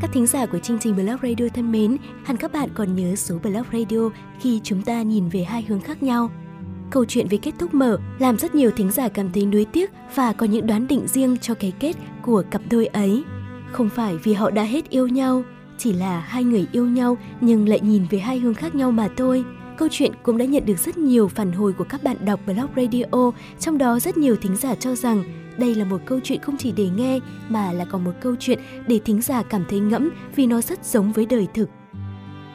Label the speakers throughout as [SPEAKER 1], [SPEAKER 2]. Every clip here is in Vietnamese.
[SPEAKER 1] Các thính giả của chương trình Blog Radio thân mến, hẳn các bạn còn nhớ số Blog Radio khi chúng ta nhìn về hai hướng khác nhau. Câu chuyện về kết thúc mở làm rất nhiều thính giả cảm thấy nuối tiếc và có những đoán định riêng cho cái kết của cặp đôi ấy. Không phải vì họ đã hết yêu nhau, chỉ là hai người yêu nhau nhưng lại nhìn về hai hướng khác nhau mà thôi. Câu chuyện cũng đã nhận được rất nhiều phản hồi của các bạn đọc blog radio, trong đó rất nhiều thính giả cho rằng đây là một câu chuyện không chỉ để nghe mà là còn một câu chuyện để thính giả cảm thấy ngẫm vì nó rất giống với đời thực.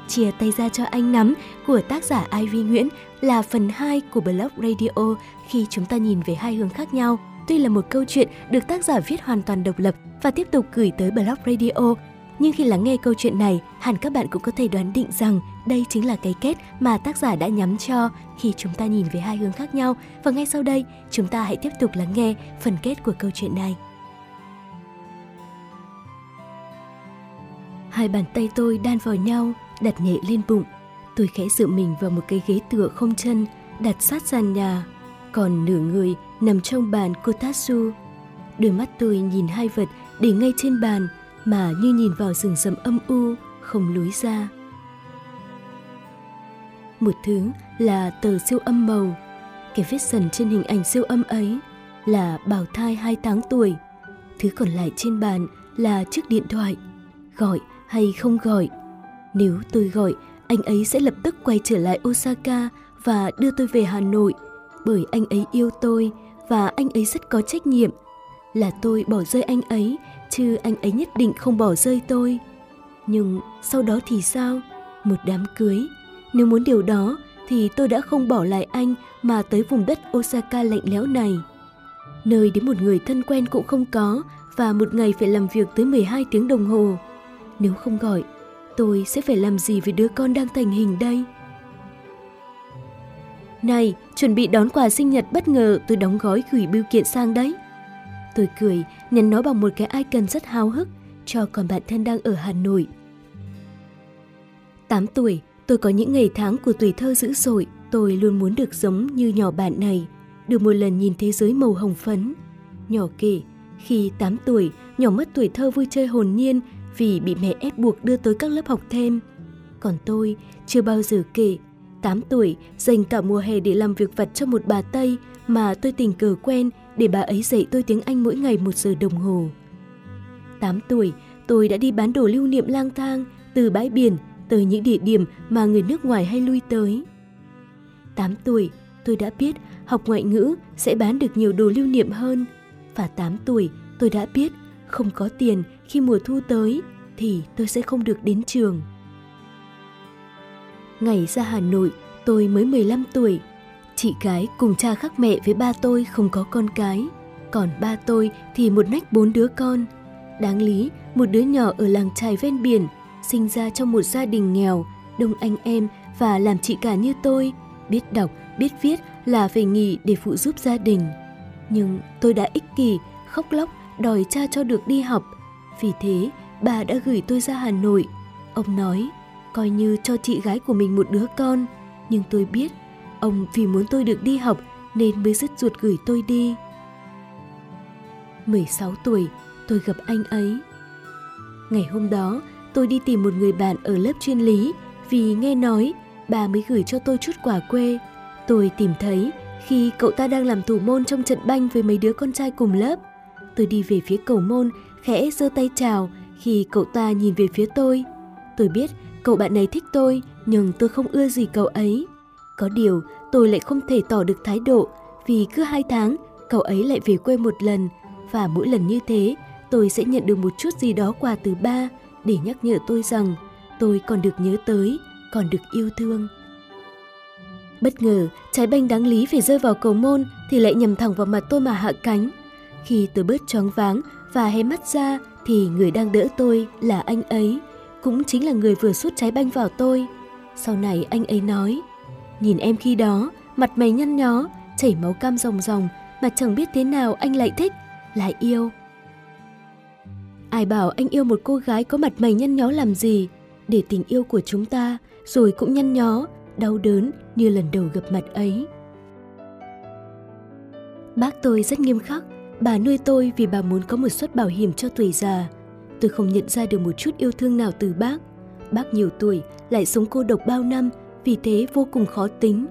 [SPEAKER 1] Chia tay ra cho anh nắm của tác giả Ivy Nguyễn là phần 2 của blog radio khi chúng ta nhìn về hai hướng khác nhau. Tuy là một câu chuyện được tác giả viết hoàn toàn độc lập và tiếp tục gửi tới blog radio, nhưng khi lắng nghe câu chuyện này, hẳn các bạn cũng có thể đoán định rằng đây chính là cái kết mà tác giả đã nhắm cho khi chúng ta nhìn về hai hướng khác nhau. Và ngay sau đây, chúng ta hãy tiếp tục lắng nghe phần kết của câu chuyện này. Hai bàn tay tôi đan vào nhau, đặt nhẹ lên bụng. Tôi khẽ dựa mình vào một cái ghế tựa không chân, đặt sát sàn nhà. Còn nửa người nằm trong bàn kotatsu. Đôi mắt tôi nhìn hai vật để ngay trên bàn mà như nhìn vào rừng rậm âm u, không lối ra. Một thứ là tờ siêu âm màu. Cái vết sần trên hình ảnh siêu âm ấy là bào thai 2 tháng tuổi. Thứ còn lại trên bàn là chiếc điện thoại. Gọi hay không gọi. Nếu tôi gọi, anh ấy sẽ lập tức quay trở lại Osaka và đưa tôi về Hà Nội bởi anh ấy yêu tôi và anh ấy rất có trách nhiệm. Là tôi bỏ rơi anh ấy chứ anh ấy nhất định không bỏ rơi tôi. Nhưng sau đó thì sao? Một đám cưới. Nếu muốn điều đó thì tôi đã không bỏ lại anh mà tới vùng đất Osaka lạnh lẽo này. Nơi đến một người thân quen cũng không có và một ngày phải làm việc tới 12 tiếng đồng hồ. Nếu không gọi, tôi sẽ phải làm gì với đứa con đang thành hình đây? Này, chuẩn bị đón quà sinh nhật bất ngờ tôi đóng gói gửi bưu kiện sang đấy. Tôi cười, nhấn nó bằng một cái icon rất háo hức cho còn bạn thân đang ở Hà Nội. 8 tuổi, tôi có những ngày tháng của tuổi thơ dữ dội. Tôi luôn muốn được giống như nhỏ bạn này, được một lần nhìn thế giới màu hồng phấn. Nhỏ kể, khi 8 tuổi, nhỏ mất tuổi thơ vui chơi hồn nhiên vì bị mẹ ép buộc đưa tới các lớp học thêm. Còn tôi chưa bao giờ kể, 8 tuổi dành cả mùa hè để làm việc vặt cho một bà Tây mà tôi tình cờ quen để bà ấy dạy tôi tiếng Anh mỗi ngày một giờ đồng hồ. 8 tuổi, tôi đã đi bán đồ lưu niệm lang thang từ bãi biển tới những địa điểm mà người nước ngoài hay lui tới. 8 tuổi, tôi đã biết học ngoại ngữ sẽ bán được nhiều đồ lưu niệm hơn. Và 8 tuổi, tôi đã biết không có tiền khi mùa thu tới thì tôi sẽ không được đến trường. Ngày ra Hà Nội, tôi mới 15 tuổi. Chị gái cùng cha khác mẹ với ba tôi không có con cái. Còn ba tôi thì một nách bốn đứa con. Đáng lý, một đứa nhỏ ở làng trài ven biển, sinh ra trong một gia đình nghèo, đông anh em và làm chị cả như tôi, biết đọc, biết viết là phải nghỉ để phụ giúp gia đình. Nhưng tôi đã ích kỷ, khóc lóc, đòi cha cho được đi học. Vì thế, bà đã gửi tôi ra Hà Nội. Ông nói, coi như cho chị gái của mình một đứa con. Nhưng tôi biết, ông vì muốn tôi được đi học nên mới dứt ruột gửi tôi đi. 16 tuổi, tôi gặp anh ấy. Ngày hôm đó, tôi đi tìm một người bạn ở lớp chuyên lý vì nghe nói bà mới gửi cho tôi chút quà quê. Tôi tìm thấy khi cậu ta đang làm thủ môn trong trận banh với mấy đứa con trai cùng lớp. Tôi đi về phía cầu môn, khẽ giơ tay chào khi cậu ta nhìn về phía tôi. Tôi biết cậu bạn này thích tôi, nhưng tôi không ưa gì cậu ấy. Có điều, tôi lại không thể tỏ được thái độ vì cứ hai tháng cậu ấy lại về quê một lần và mỗi lần như thế tôi sẽ nhận được một chút gì đó quà từ ba để nhắc nhở tôi rằng tôi còn được nhớ tới, còn được yêu thương. Bất ngờ, trái banh đáng lý phải rơi vào cầu môn thì lại nhầm thẳng vào mặt tôi mà hạ cánh. Khi tôi bớt choáng váng và hé mắt ra thì người đang đỡ tôi là anh ấy, cũng chính là người vừa sút trái banh vào tôi. Sau này anh ấy nói, nhìn em khi đó, mặt mày nhăn nhó, chảy máu cam ròng ròng mà chẳng biết thế nào anh lại thích, lại yêu. Ai bảo anh yêu một cô gái có mặt mày nhăn nhó làm gì, để tình yêu của chúng ta rồi cũng nhăn nhó đau đớn như lần đầu gặp mặt ấy. Bác tôi rất nghiêm khắc, bà nuôi tôi vì bà muốn có một suất bảo hiểm cho tuổi già. Tôi không nhận ra được một chút yêu thương nào từ bác. Bác nhiều tuổi, lại sống cô độc bao năm, vì thế vô cùng khó tính.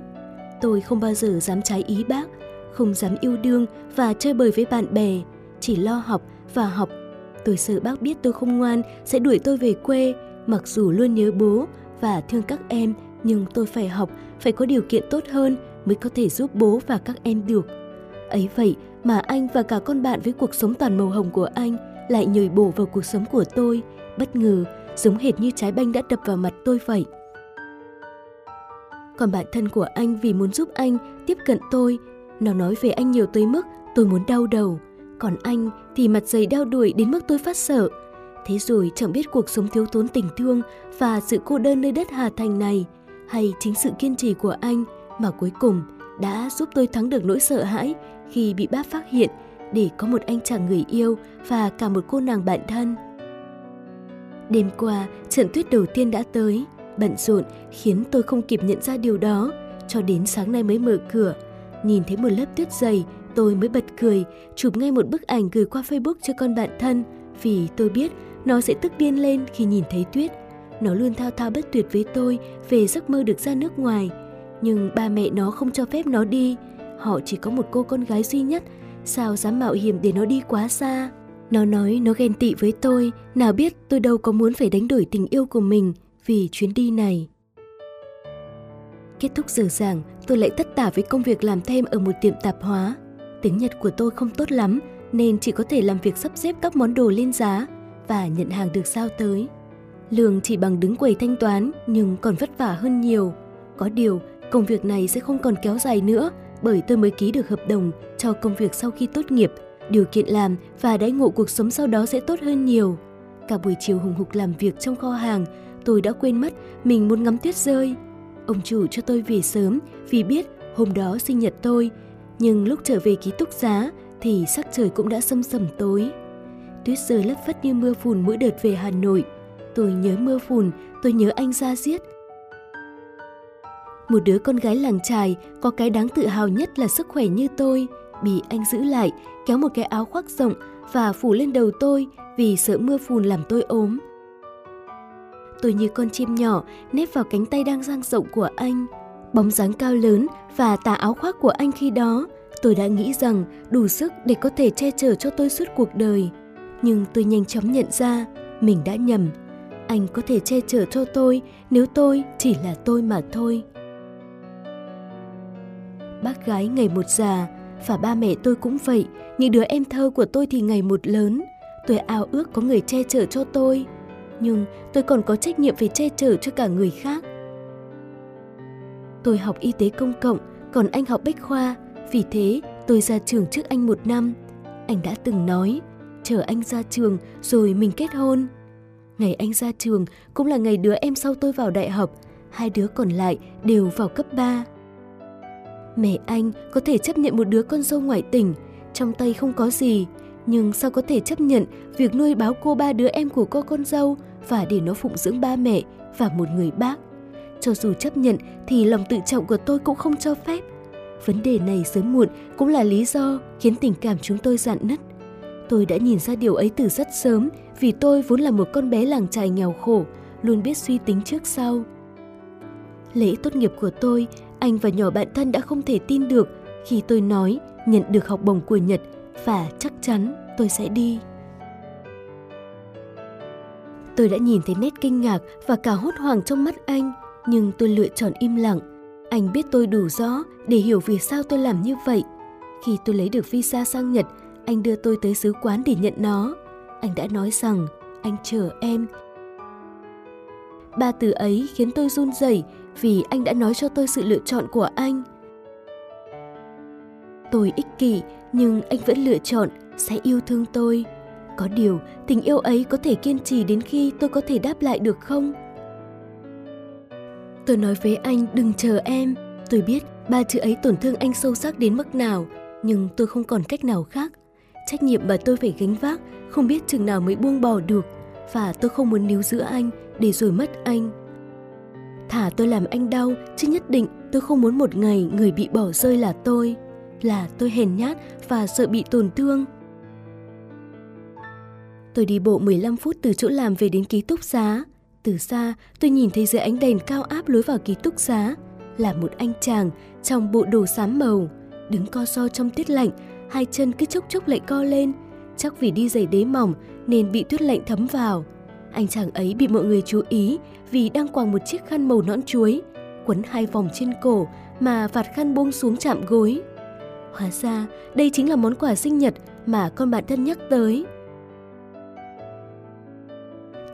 [SPEAKER 1] Tôi không bao giờ dám trái ý bác, không dám yêu đương và chơi bời với bạn bè, chỉ lo học và học. Tôi sợ bác biết tôi không ngoan sẽ đuổi tôi về quê, mặc dù luôn nhớ bố và thương các em, nhưng tôi phải học, phải có điều kiện tốt hơn mới có thể giúp bố và các em được. Ấy vậy mà anh và cả con bạn với cuộc sống toàn màu hồng của anh lại nhồi bổ vào cuộc sống của tôi, bất ngờ, giống hệt như trái banh đã đập vào mặt tôi vậy. Còn bạn thân của anh vì muốn giúp anh tiếp cận tôi, nó nói về anh nhiều tới mức tôi muốn đau đầu. Còn anh thì mặt dày đau đuổi đến mức tôi phát sợ. Thế rồi chẳng biết cuộc sống thiếu thốn tình thương và sự cô đơn nơi đất Hà Thành này hay chính sự kiên trì của anh mà cuối cùng đã giúp tôi thắng được nỗi sợ hãi khi bị bác phát hiện để có một anh chàng người yêu và cả một cô nàng bạn thân. Đêm qua, trận tuyết đầu tiên đã tới, bận rộn khiến tôi không kịp nhận ra điều đó, cho đến sáng nay mới mở cửa. Nhìn thấy một lớp tuyết dày, tôi mới bật cười, chụp ngay một bức ảnh gửi qua Facebook cho con bạn thân, vì tôi biết nó sẽ tức điên lên khi nhìn thấy tuyết. Nó luôn thao thao bất tuyệt với tôi về giấc mơ được ra nước ngoài, nhưng ba mẹ nó không cho phép nó đi. Họ chỉ có một cô con gái duy nhất, sao dám mạo hiểm để nó đi quá xa. Nó nói nó ghen tị với tôi, nào biết tôi đâu có muốn phải đánh đổi tình yêu của mình vì chuyến đi này. Kết thúc giờ giảng, tôi lại tất tả với công việc làm thêm ở một tiệm tạp hóa. Tiếng Nhật của tôi không tốt lắm nên chỉ có thể làm việc sắp xếp các món đồ lên giá và nhận hàng được giao tới. Lương chỉ bằng đứng quầy thanh toán nhưng còn vất vả hơn nhiều. Có điều, công việc này sẽ không còn kéo dài nữa bởi tôi mới ký được hợp đồng cho công việc sau khi tốt nghiệp. Điều kiện làm và đãi ngộ cuộc sống sau đó sẽ tốt hơn nhiều. Cả buổi chiều hùng hục làm việc trong kho hàng, tôi đã quên mất mình muốn ngắm tuyết rơi. Ông chủ cho tôi về sớm vì biết hôm đó sinh nhật tôi, nhưng lúc trở về ký túc xá thì sắc trời cũng đã sâm sầm tối. Tuyết rơi lất phất như mưa phùn mỗi đợt về Hà Nội. Tôi nhớ mưa phùn, tôi nhớ anh ra giết. Một đứa con gái làng trài có cái đáng tự hào nhất là sức khỏe như tôi, bị anh giữ lại, kéo một cái áo khoác rộng và phủ lên đầu tôi vì sợ mưa phùn làm tôi ốm. Tôi như con chim nhỏ nép vào cánh tay đang dang rộng của anh. Bóng dáng cao lớn và tà áo khoác của anh khi đó, tôi đã nghĩ rằng đủ sức để có thể che chở cho tôi suốt cuộc đời. Nhưng tôi nhanh chóng nhận ra mình đã nhầm. Anh có thể che chở cho tôi nếu tôi chỉ là tôi mà thôi. Bác gái ngày một già, và ba mẹ tôi cũng vậy, những đứa em thơ của tôi thì ngày một lớn. Tôi ao ước có người che chở cho tôi, nhưng tôi còn có trách nhiệm phải che chở cho cả người khác. Tôi học y tế công cộng, còn anh học bách khoa, vì thế tôi ra trường trước anh một năm. Anh đã từng nói, chờ anh ra trường rồi mình kết hôn. Ngày anh ra trường cũng là ngày đứa em sau tôi vào đại học, hai đứa còn lại đều vào cấp 3. Mẹ anh có thể chấp nhận một đứa con dâu ngoại tỉnh, trong tay không có gì, nhưng sao có thể chấp nhận việc nuôi báo cô ba đứa em của cô con dâu và để nó phụng dưỡng ba mẹ và một người bác. Cho dù chấp nhận thì lòng tự trọng của tôi cũng không cho phép. Vấn đề này sớm muộn cũng là lý do khiến tình cảm chúng tôi dạn nứt. Tôi đã nhìn ra điều ấy từ rất sớm vì tôi vốn là một con bé làng trài nghèo khổ, luôn biết suy tính trước sau. Lễ tốt nghiệp của tôi, anh và nhỏ bạn thân đã không thể tin được khi tôi nói nhận được học bổng của Nhật và chắc chắn tôi sẽ đi. Tôi đã nhìn thấy nét kinh ngạc và cả hốt hoảng trong mắt anh, nhưng tôi lựa chọn im lặng. Anh biết tôi đủ rõ để hiểu vì sao tôi làm như vậy. Khi tôi lấy được visa sang Nhật, anh đưa tôi tới sứ quán để nhận nó. Anh đã nói rằng anh chờ em. Ba từ ấy khiến tôi run rẩy vì anh đã nói cho tôi sự lựa chọn của anh. Tôi ích kỷ nhưng anh vẫn lựa chọn sẽ yêu thương tôi. Có điều, tình yêu ấy có thể kiên trì đến khi tôi có thể đáp lại được không? Tôi nói với anh đừng chờ em. Tôi biết ba chữ ấy tổn thương anh sâu sắc đến mức nào, nhưng tôi không còn cách nào khác. Trách nhiệm mà tôi phải gánh vác không biết chừng nào mới buông bỏ được và tôi không muốn níu giữ anh để rồi mất anh Thả tôi làm anh đau, chứ nhất định tôi không muốn một ngày người bị bỏ rơi là tôi. Là tôi hèn nhát và sợ bị tổn thương. Tôi đi bộ 15 phút từ chỗ làm về đến ký túc xá. Từ xa, tôi nhìn thấy dưới ánh đèn cao áp lối vào ký túc xá là một anh chàng trong bộ đồ xám màu, đứng co so trong tuyết lạnh, hai chân cứ chốc chốc lại co lên, chắc vì đi giày đế mỏng nên bị tuyết lạnh thấm vào. Anh chàng ấy bị mọi người chú ý vì đang quàng một chiếc khăn màu nõn chuối, quấn hai vòng trên cổ mà vạt khăn buông xuống chạm gối. Hóa ra, đây chính là món quà sinh nhật mà con bạn thân nhắc tới.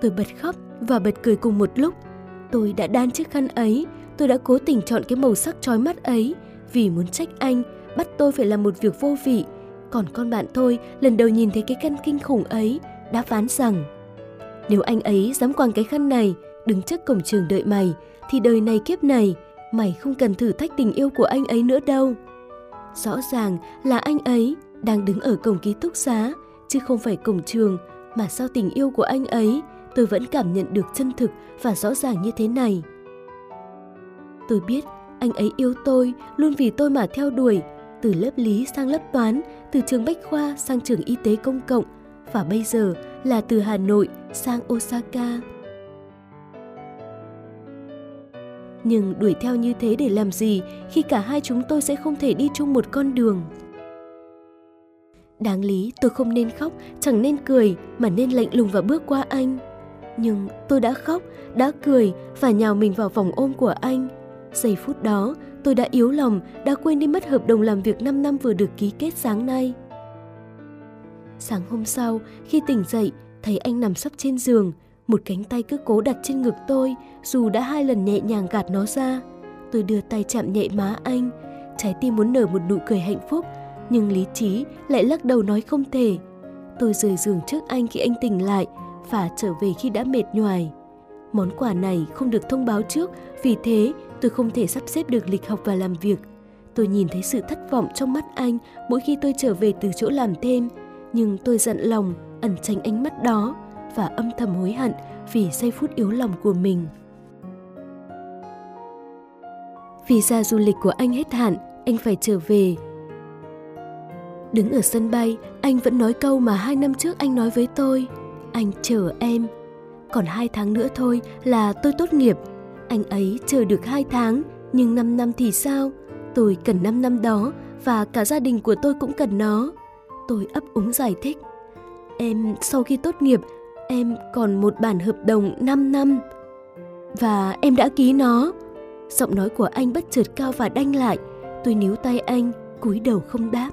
[SPEAKER 1] Tôi bật khóc và bật cười cùng một lúc. Tôi đã đan chiếc khăn ấy, tôi đã cố tình chọn cái màu sắc trói mắt ấy vì muốn trách anh, bắt tôi phải làm một việc vô vị. Còn con bạn tôi lần đầu nhìn thấy cái khăn kinh khủng ấy đã phán rằng nếu anh ấy dám quàng cái khăn này đứng trước cổng trường đợi mày thì đời này kiếp này mày không cần thử thách tình yêu của anh ấy nữa đâu. Rõ ràng là anh ấy đang đứng ở cổng ký túc xá chứ không phải cổng trường mà sao tình yêu của anh ấy tôi vẫn cảm nhận được chân thực và rõ ràng như thế này. Tôi biết anh ấy yêu tôi, luôn vì tôi mà theo đuổi, từ lớp lý sang lớp toán, từ trường Bách Khoa sang trường y tế công cộng, và bây giờ là từ Hà Nội sang Osaka. Nhưng đuổi theo như thế để làm gì khi cả hai chúng tôi sẽ không thể đi chung một con đường? Đáng lý tôi không nên khóc, chẳng nên cười mà nên lạnh lùng và bước qua anh. Nhưng tôi đã khóc, đã cười và nhào mình vào vòng ôm của anh. Giây phút đó, tôi đã yếu lòng, đã quên đi mất hợp đồng làm việc 5 năm vừa được ký kết sáng nay. Sáng hôm sau, khi tỉnh dậy, thấy anh nằm sấp trên giường, một cánh tay cứ cố đặt trên ngực tôi, dù đã hai lần nhẹ nhàng gạt nó ra. Tôi đưa tay chạm nhẹ má anh, trái tim muốn nở một nụ cười hạnh phúc, nhưng lý trí lại lắc đầu nói không thể. Tôi rời giường trước anh khi anh tỉnh lại và trở về khi đã mệt nhoài. Món quà này không được thông báo trước, vì thế tôi không thể sắp xếp được lịch học và làm việc. Tôi nhìn thấy sự thất vọng trong mắt anh mỗi khi tôi trở về từ chỗ làm thêm, nhưng tôi giận lòng ẩn tránh ánh mắt đó và âm thầm hối hận vì giây phút yếu lòng của mình. Visa du lịch của anh hết hạn, anh phải trở về. Đứng ở sân bay, anh vẫn nói câu mà hai năm trước anh nói với tôi. Anh chờ em. Còn hai tháng nữa thôi là tôi tốt nghiệp. Anh ấy chờ được hai tháng, nhưng năm năm thì sao? Tôi cần năm năm đó và cả gia đình của tôi cũng cần nó. Tôi ấp úng giải thích. Em sau khi tốt nghiệp, em còn một bản hợp đồng 5 năm. Và em đã ký nó. Giọng nói của anh bất chợt cao và đanh lại. Tôi níu tay anh, cúi đầu không đáp.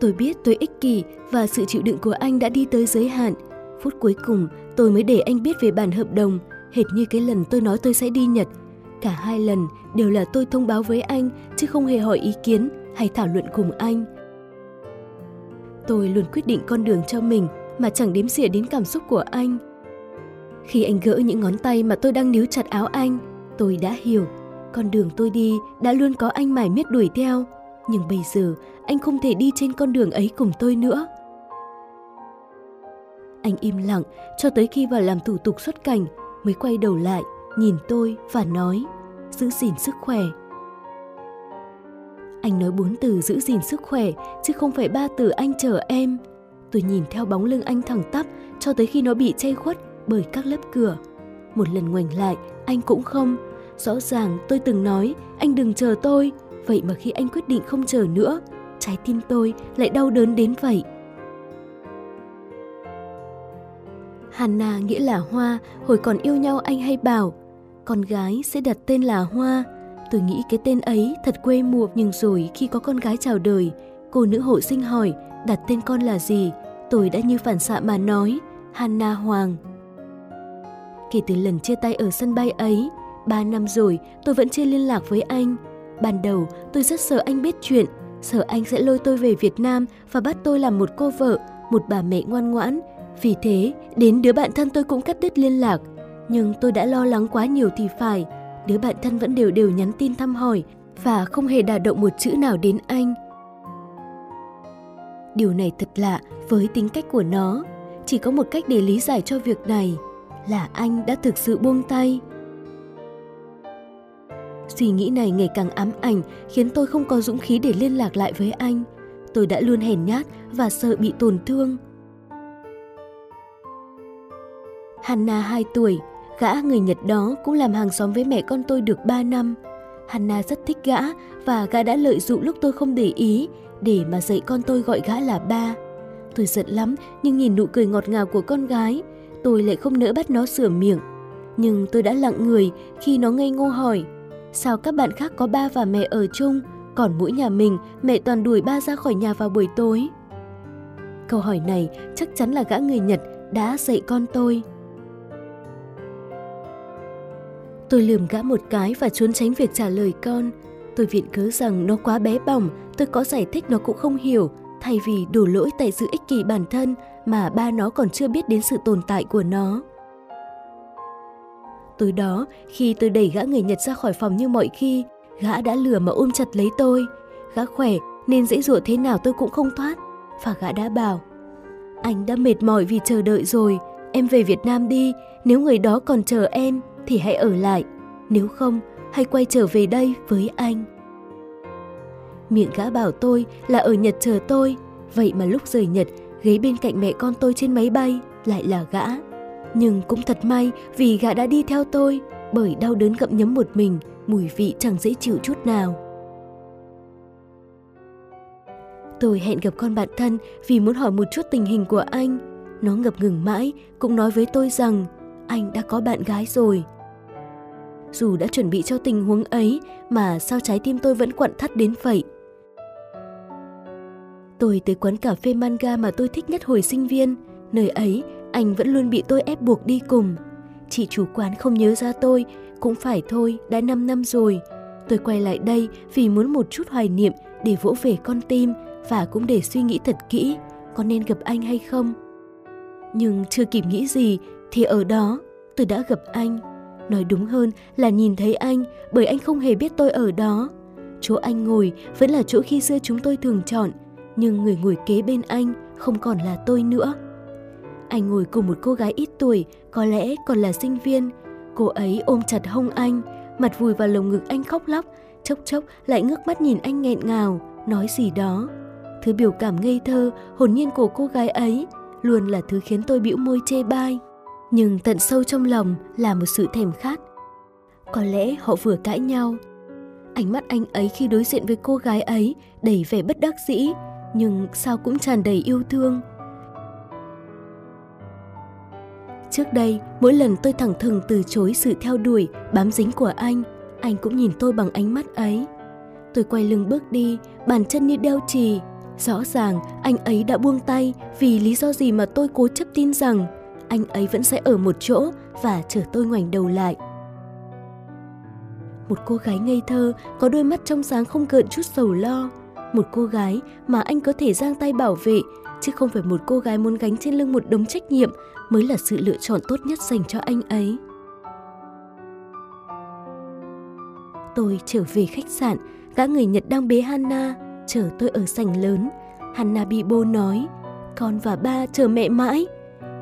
[SPEAKER 1] Tôi biết tôi ích kỷ và sự chịu đựng của anh đã đi tới giới hạn. Phút cuối cùng, tôi mới để anh biết về bản hợp đồng, hệt như cái lần tôi nói tôi sẽ đi Nhật. Cả hai lần đều là tôi thông báo với anh, chứ không hề hỏi ý kiến hay thảo luận cùng anh. Tôi luôn quyết định con đường cho mình mà chẳng đếm xỉa đến cảm xúc của anh. Khi anh gỡ những ngón tay mà tôi đang níu chặt áo anh, tôi đã hiểu con đường tôi đi đã luôn có anh mải miết đuổi theo. Nhưng bây giờ anh không thể đi trên con đường ấy cùng tôi nữa. Anh im lặng cho tới khi vào làm thủ tục xuất cảnh mới quay đầu lại, nhìn tôi và nói giữ gìn sức khỏe. Anh nói bốn từ giữ gìn sức khỏe chứ không phải ba từ anh chờ em. Tôi nhìn theo bóng lưng anh thẳng tắp cho tới khi nó bị che khuất bởi các lớp cửa. Một lần ngoảnh lại, anh cũng không. Rõ ràng tôi từng nói anh đừng chờ tôi, vậy mà khi anh quyết định không chờ nữa, trái tim tôi lại đau đớn đến vậy. Hannah nghĩa là hoa, hồi còn yêu nhau anh hay bảo, con gái sẽ đặt tên là Hoa. Tôi nghĩ cái tên ấy thật quê mùa nhưng rồi khi có con gái chào đời, cô nữ hộ sinh hỏi đặt tên con là gì, tôi đã như phản xạ mà nói, Hannah Hoàng. Kể từ lần chia tay ở sân bay ấy, ba năm rồi tôi vẫn chưa liên lạc với anh. Ban đầu tôi rất sợ anh biết chuyện, sợ anh sẽ lôi tôi về Việt Nam và bắt tôi làm một cô vợ, một bà mẹ ngoan ngoãn. Vì thế, đến đứa bạn thân tôi cũng cắt đứt liên lạc. Nhưng tôi đã lo lắng quá nhiều thì phải, đứa bạn thân vẫn đều đều nhắn tin thăm hỏi và không hề đả động một chữ nào đến anh. Điều này thật lạ với tính cách của nó. Chỉ có một cách để lý giải cho việc này là anh đã thực sự buông tay. Suy nghĩ này ngày càng ám ảnh khiến tôi không có dũng khí để liên lạc lại với anh. Tôi đã luôn hèn nhát và sợ bị tổn thương. Hanna 2 tuổi, gã người Nhật đó cũng làm hàng xóm với mẹ con tôi được 3 năm. Hanna rất thích gã và gã đã lợi dụng lúc tôi không để ý để mà dạy con tôi gọi gã là ba. Tôi giận lắm nhưng nhìn nụ cười ngọt ngào của con gái, tôi lại không nỡ bắt nó sửa miệng. Nhưng tôi đã lặng người khi nó ngây ngô hỏi, sao các bạn khác có ba và mẹ ở chung, còn mỗi nhà mình mẹ toàn đuổi ba ra khỏi nhà vào buổi tối? Câu hỏi này chắc chắn là gã người Nhật đã dạy con tôi. Tôi lườm gã một cái và trốn tránh việc trả lời con. Tôi viện cớ rằng nó quá bé bỏng, tôi có giải thích nó cũng không hiểu, thay vì đổ lỗi tại sự ích kỷ bản thân mà ba nó còn chưa biết đến sự tồn tại của nó. Tối đó, khi tôi đẩy gã người Nhật ra khỏi phòng như mọi khi, gã đã lừa mà ôm chặt lấy tôi. Gã khỏe nên dễ dụa thế nào tôi cũng không thoát. Và gã đã bảo, anh đã mệt mỏi vì chờ đợi rồi, em về Việt Nam đi, nếu người đó còn chờ em thì hãy ở lại, nếu không hãy quay trở về đây với anh. Miệng gã bảo tôi là ở Nhật chờ tôi, vậy mà lúc rời Nhật, ghế bên cạnh mẹ con tôi trên máy bay lại là gã. Nhưng cũng thật may vì gã đã đi theo tôi, bởi đau đớn gặm nhấm một mình, mùi vị chẳng dễ chịu chút nào. Tôi hẹn gặp con bạn thân vì muốn hỏi một chút tình hình của anh. Nó ngập ngừng mãi, cũng nói với tôi rằng anh đã có bạn gái rồi. Dù đã chuẩn bị cho tình huống ấy mà sao trái tim tôi vẫn quặn thắt đến vậy. Tôi tới quán cà phê manga mà tôi thích nhất hồi sinh viên. Nơi ấy, anh vẫn luôn bị tôi ép buộc đi cùng. Chị chủ quán không nhớ ra tôi, cũng phải thôi, đã 5 năm rồi. Tôi quay lại đây vì muốn một chút hoài niệm để vỗ về con tim và cũng để suy nghĩ thật kỹ có nên gặp anh hay không. Nhưng chưa kịp nghĩ gì thì ở đó tôi đã gặp anh. Nói đúng hơn là nhìn thấy anh bởi anh không hề biết tôi ở đó. Chỗ anh ngồi vẫn là chỗ khi xưa chúng tôi thường chọn, nhưng người ngồi kế bên anh không còn là tôi nữa. Anh ngồi cùng một cô gái ít tuổi, có lẽ còn là sinh viên. Cô ấy ôm chặt hông anh, mặt vùi vào lồng ngực anh khóc lóc, chốc chốc lại ngước mắt nhìn anh nghẹn ngào, nói gì đó. Thứ biểu cảm ngây thơ, hồn nhiên của cô gái ấy luôn là thứ khiến tôi bĩu môi chê bai. Nhưng tận sâu trong lòng là một sự thèm khát. Có lẽ họ vừa cãi nhau. Ánh mắt anh ấy khi đối diện với cô gái ấy đầy vẻ bất đắc dĩ, nhưng sao cũng tràn đầy yêu thương. Trước đây, mỗi lần tôi thẳng thừng từ chối sự theo đuổi, bám dính của anh, anh cũng nhìn tôi bằng ánh mắt ấy. Tôi quay lưng bước đi, bàn chân như đeo chì. Rõ ràng anh ấy đã buông tay vì lý do gì mà tôi cố chấp tin rằng anh ấy vẫn sẽ ở một chỗ và chờ tôi ngoảnh đầu lại. Một cô gái ngây thơ có đôi mắt trong sáng không gợn chút sầu lo. Một cô gái mà anh có thể giang tay bảo vệ, chứ không phải một cô gái muốn gánh trên lưng một đống trách nhiệm mới là sự lựa chọn tốt nhất dành cho anh ấy. Tôi trở về khách sạn, gã người Nhật đang bế Hanna, chờ tôi ở sảnh lớn. Hanna bị bô nói, con và ba chờ mẹ mãi.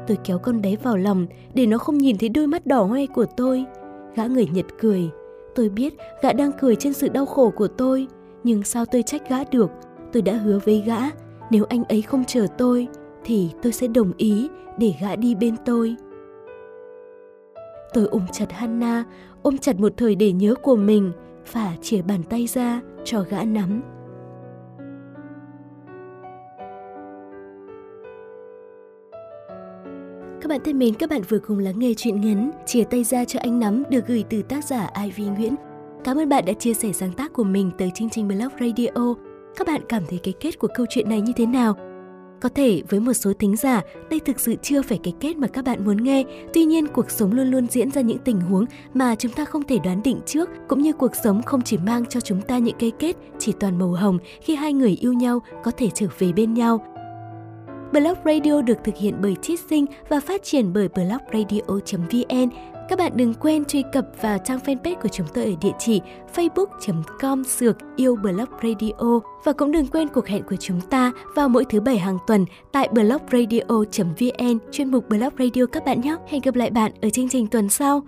[SPEAKER 1] Tôi kéo con bé vào lòng để nó không nhìn thấy đôi mắt đỏ hoe của tôi. Gã người Nhật cười. Tôi biết gã đang cười trên sự đau khổ của tôi, nhưng sao tôi trách gã được? Tôi đã hứa với gã, nếu anh ấy không chờ tôi, thì tôi sẽ đồng ý để gã đi bên tôi. Tôi ôm chặt Hanna, ôm chặt một thời để nhớ của mình và chìa bàn tay ra cho gã nắm. Các bạn thân mến, các bạn vừa cùng lắng nghe chuyện ngắn Chia tay ra cho anh nắm được gửi từ tác giả Ivy Nguyễn. Cảm ơn bạn đã chia sẻ sáng tác của mình tới chương trình Blog Radio. Các bạn cảm thấy cái kết của câu chuyện này như thế nào? Có thể với một số thính giả, đây thực sự chưa phải cái kết mà các bạn muốn nghe. Tuy nhiên, cuộc sống luôn luôn diễn ra những tình huống mà chúng ta không thể đoán định trước, cũng như cuộc sống không chỉ mang cho chúng ta những cái kết chỉ toàn màu hồng khi hai người yêu nhau có thể trở về bên nhau. Blog Radio được thực hiện bởi Chit Sinh và phát triển bởi blogradio.vn. Các bạn đừng quên truy cập vào trang fanpage của chúng tôi ở địa chỉ facebook.com sược yêu blog radio và cũng đừng quên cuộc hẹn của chúng ta vào mỗi thứ bảy hàng tuần tại blogradio.vn chuyên mục blog radio các bạn nhé. Hẹn gặp lại bạn ở chương trình tuần sau.